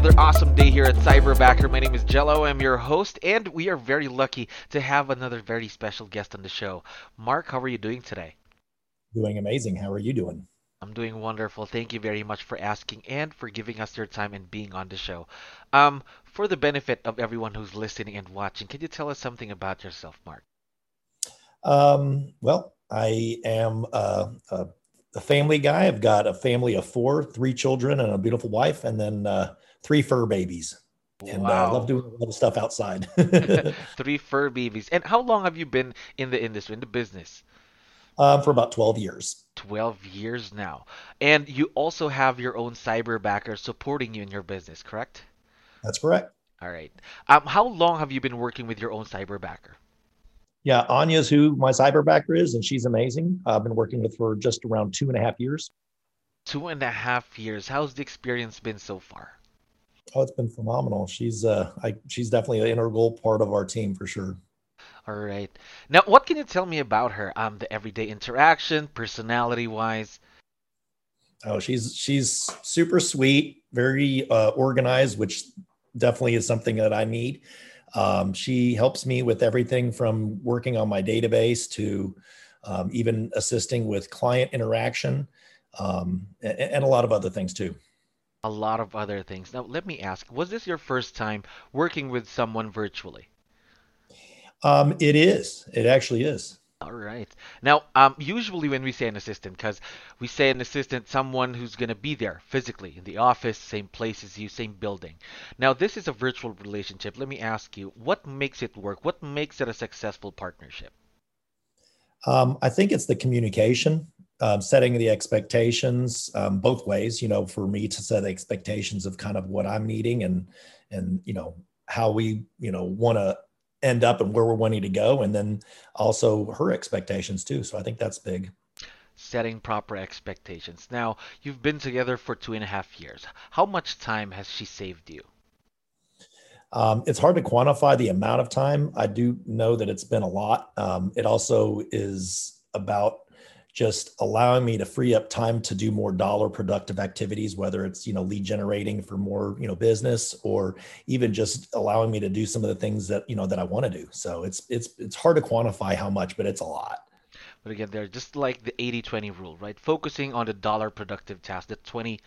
Another awesome day here at Cyberbacker. My name is Jello. I'm your host, and we are very lucky to have another very special guest on the show. Mark, how are you doing today? Doing amazing. How are you doing? I'm doing wonderful. Thank you very much for asking and for giving us your time and being on the show. Um, for the benefit of everyone who's listening and watching, can you tell us something about yourself, Mark? Um, well, I am a, a a family guy. I've got a family of four, three children, and a beautiful wife, and then uh, three fur babies. And wow. uh, I love doing a lot of stuff outside. three fur babies. And how long have you been in the industry, in the business? Uh, for about 12 years. 12 years now. And you also have your own cyber backer supporting you in your business, correct? That's correct. All right. Um, how long have you been working with your own cyber backer? Yeah, Anya's who my cyberbacker is, and she's amazing. I've been working with her just around two and a half years. Two and a half years. How's the experience been so far? Oh, it's been phenomenal. She's uh, I she's definitely an integral part of our team for sure. All right. Now, what can you tell me about her? Um, the everyday interaction, personality wise. Oh, she's she's super sweet, very uh, organized, which definitely is something that I need. Um, she helps me with everything from working on my database to um, even assisting with client interaction um, and, and, a lot of other things too. A lot of other things. Now, let me ask was this your first time working with someone virtually? Um, it is. It actually is. All right. Now, um, usually when we say an assistant, because we say an assistant, someone who's going to be there physically in the office, same place as you, same building. Now, this is a virtual relationship. Let me ask you, what makes it work? What makes it a successful partnership? Um, I think it's the communication, um, setting the expectations um, both ways. You know, for me to set expectations of kind of what I'm needing and and you know how we you know want to end up and where we're wanting to go and then also her expectations too. So i think that's big. Setting proper expectations. Now you've been together for two and a half years. How much time has she saved you? Um, it's hard to quantify the amount of time. I do know that it's been a lot. Um, it also is about just allowing me to free up time to do more dollar productive activities whether it's you know lead generating for more you know business or even just allowing me to do some of the things that you know that i want to do. So it's it's it's hard to quantify how much but it's a lot but again, they're just like the 80 20 rule, right? Focusing on the dollar productive task, the 20%.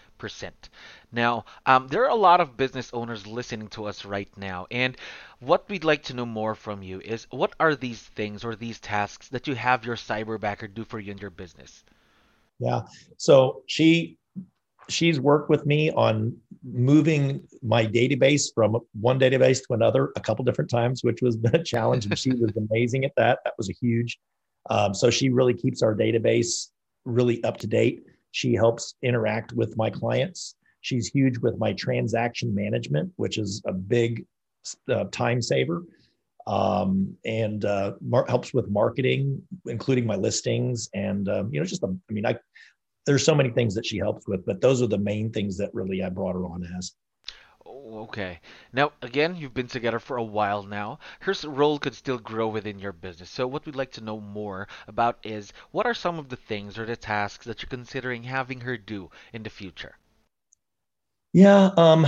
Now, um, there are a lot of business owners listening to us right now. And what we'd like to know more from you is what are these things or these tasks that you have your cyberbacker do for you in your business? Yeah. So she she's worked with me on moving my database from one database to another a couple different times, which was a challenge, and she was amazing at that. That was a huge um, so she really keeps our database really up to date. She helps interact with my clients. She's huge with my transaction management, which is a big uh, time saver, um, and uh, mar- helps with marketing, including my listings, and um, you know, just a, I mean, I there's so many things that she helps with, but those are the main things that really I brought her on as. Okay. Now, again, you've been together for a while now. Her role could still grow within your business. So, what we'd like to know more about is what are some of the things or the tasks that you're considering having her do in the future? Yeah. Um,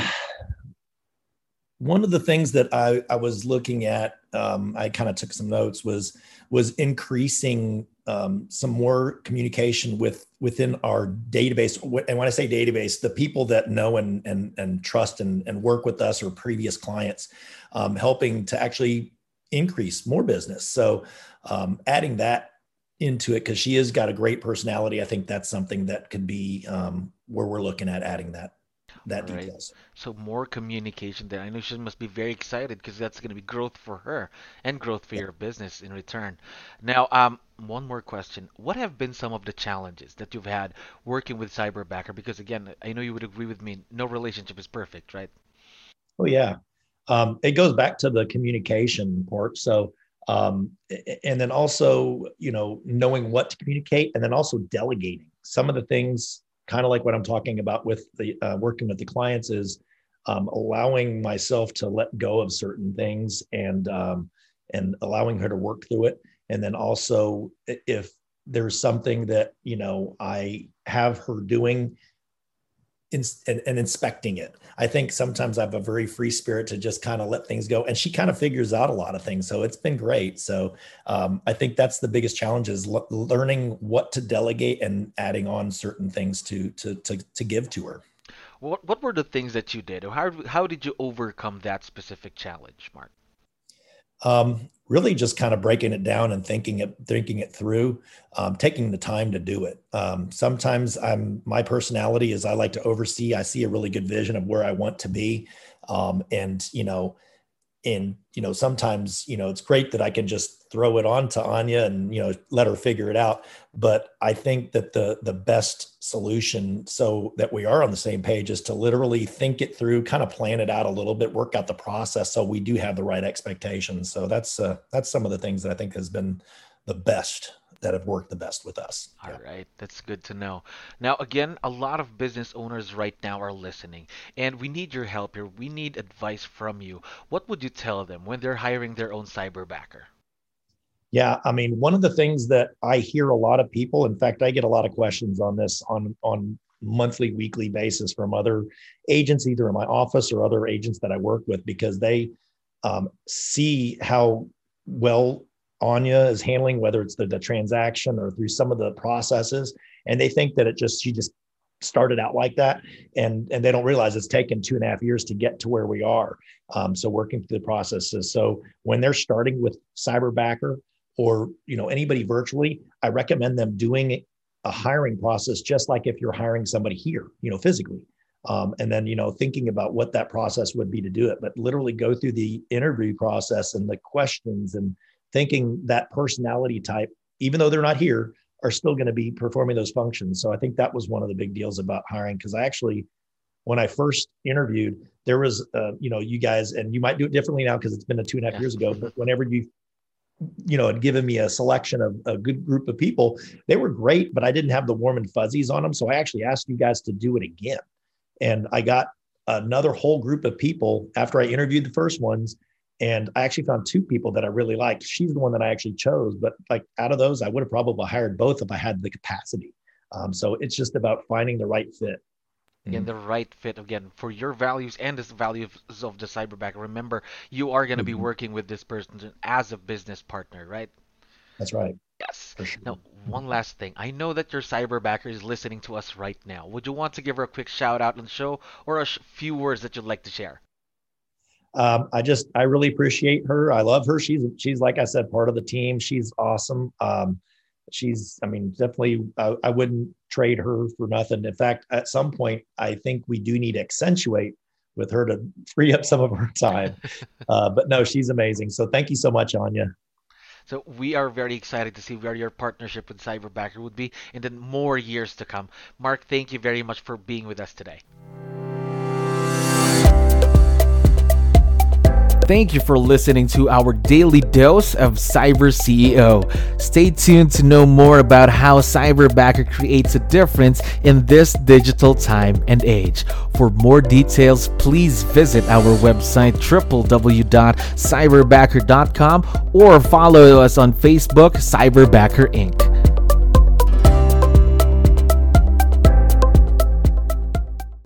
one of the things that I, I was looking at, um, I kind of took some notes was was increasing um, some more communication with within our database. And when I say database, the people that know and and and trust and, and work with us or previous clients, um, helping to actually increase more business. So um, adding that into it because she has got a great personality. I think that's something that could be um, where we're looking at adding that. That right. details. So more communication there. I know she must be very excited because that's going to be growth for her and growth for yeah. your business in return. Now, um, one more question. What have been some of the challenges that you've had working with Cyberbacker? Because again, I know you would agree with me, no relationship is perfect, right? Oh yeah. Um, it goes back to the communication part. So um, and then also you know knowing what to communicate and then also delegating some of the things kind of like what i'm talking about with the uh, working with the clients is um, allowing myself to let go of certain things and um, and allowing her to work through it. And then also if there's something that you know i have her doing and, and, inspecting it. I think sometimes I have a very free spirit to just kind of let things go, and she kind of figures out a lot of things. So it's been great. So um, I think that's the biggest challenge is learning what to delegate and adding on certain things to to to, to give to her. What what were the things that you did? How how did you overcome that specific challenge, Mark? Um, really just kind of breaking it down and thinking it thinking it through um, taking the time to do it. Um, sometimes i'm my personality is i like to oversee. I see a really good vision of where i want to be. Um, and you know and you know sometimes you know it's great that i can just throw it on to anya and you know let her figure it out. But i think that the the best solution so that we are on the same page is to literally think it through kind of plan it out a little bit work out the process so we do have the right expectations. So that's uh, that's some of the things that i think has been the best that have worked the best with us. All yeah. right, that's good to know. Now, again, a lot of business owners right now are listening, and we need your help here. We need advice from you. What would you tell them when they're hiring their own cyberbacker? Yeah, I mean, one of the things that I hear a lot of people, in fact, I get a lot of questions on this on on monthly, weekly basis from other agents, either in my office or other agents that I work with, because they um, see how well Anya is handling, whether it's the, the transaction or through some of the processes. And they think that it just, she just started out like that. And, and they don't realize it's taken two and a half years to get to where we are. Um, so working through the processes. So when they're starting with Cyberbacker or, you know, anybody virtually, I recommend them doing a hiring process, just like if you're hiring somebody here, you know, physically. Um, and then you know thinking about what that process would be to do it but literally go through the interview process and the questions and thinking that personality type, even though they're not here, are still going to be performing those functions. So I think that was one of the big deals about hiring because I actually, when I first interviewed, there was, uh, you know, you guys, and you might do it differently now because it's been a two and a half years ago, but whenever you, you know, had given me a selection of a good group of people, they were great, but I didn't have the warm and fuzzies on them. So I actually asked you guys to do it again. And I got another whole group of people after I interviewed the first ones and I actually found two people that I really liked. She's the one that I actually chose, but like out of those, I would have probably hired both if I had the capacity. Um, so it's just about finding the right fit. Again, mm-hmm. the right fit again for your values and the values of the cyberbacker. Remember, you are going to mm-hmm. be working with this person as a business partner, right? That's right. Yes. Sure. Now, one last thing. I know that your cyberbacker is listening to us right now. Would you want to give her a quick shout out on the show or a sh- few words that you'd like to share? Um, I just I really appreciate her. I love her. She's she's like I said, part of the team. She's awesome. Um, she's I mean definitely I, I, wouldn't trade her for nothing. In fact, at some point I think we do need to accentuate with her to free up some of her time. uh, but no, she's amazing. So thank you so much, Anya. So we are very excited to see where your partnership with Cyberbacker would be in the more years to come. Mark, thank you very much for being with us today. Thank you for listening to our daily dose of Cyber CEO. Stay tuned to know more about how Cyberbacker creates a difference in this digital time and age. For more details, please visit our website www.cyberbacker.com or follow us on Facebook, Cyberbacker Inc.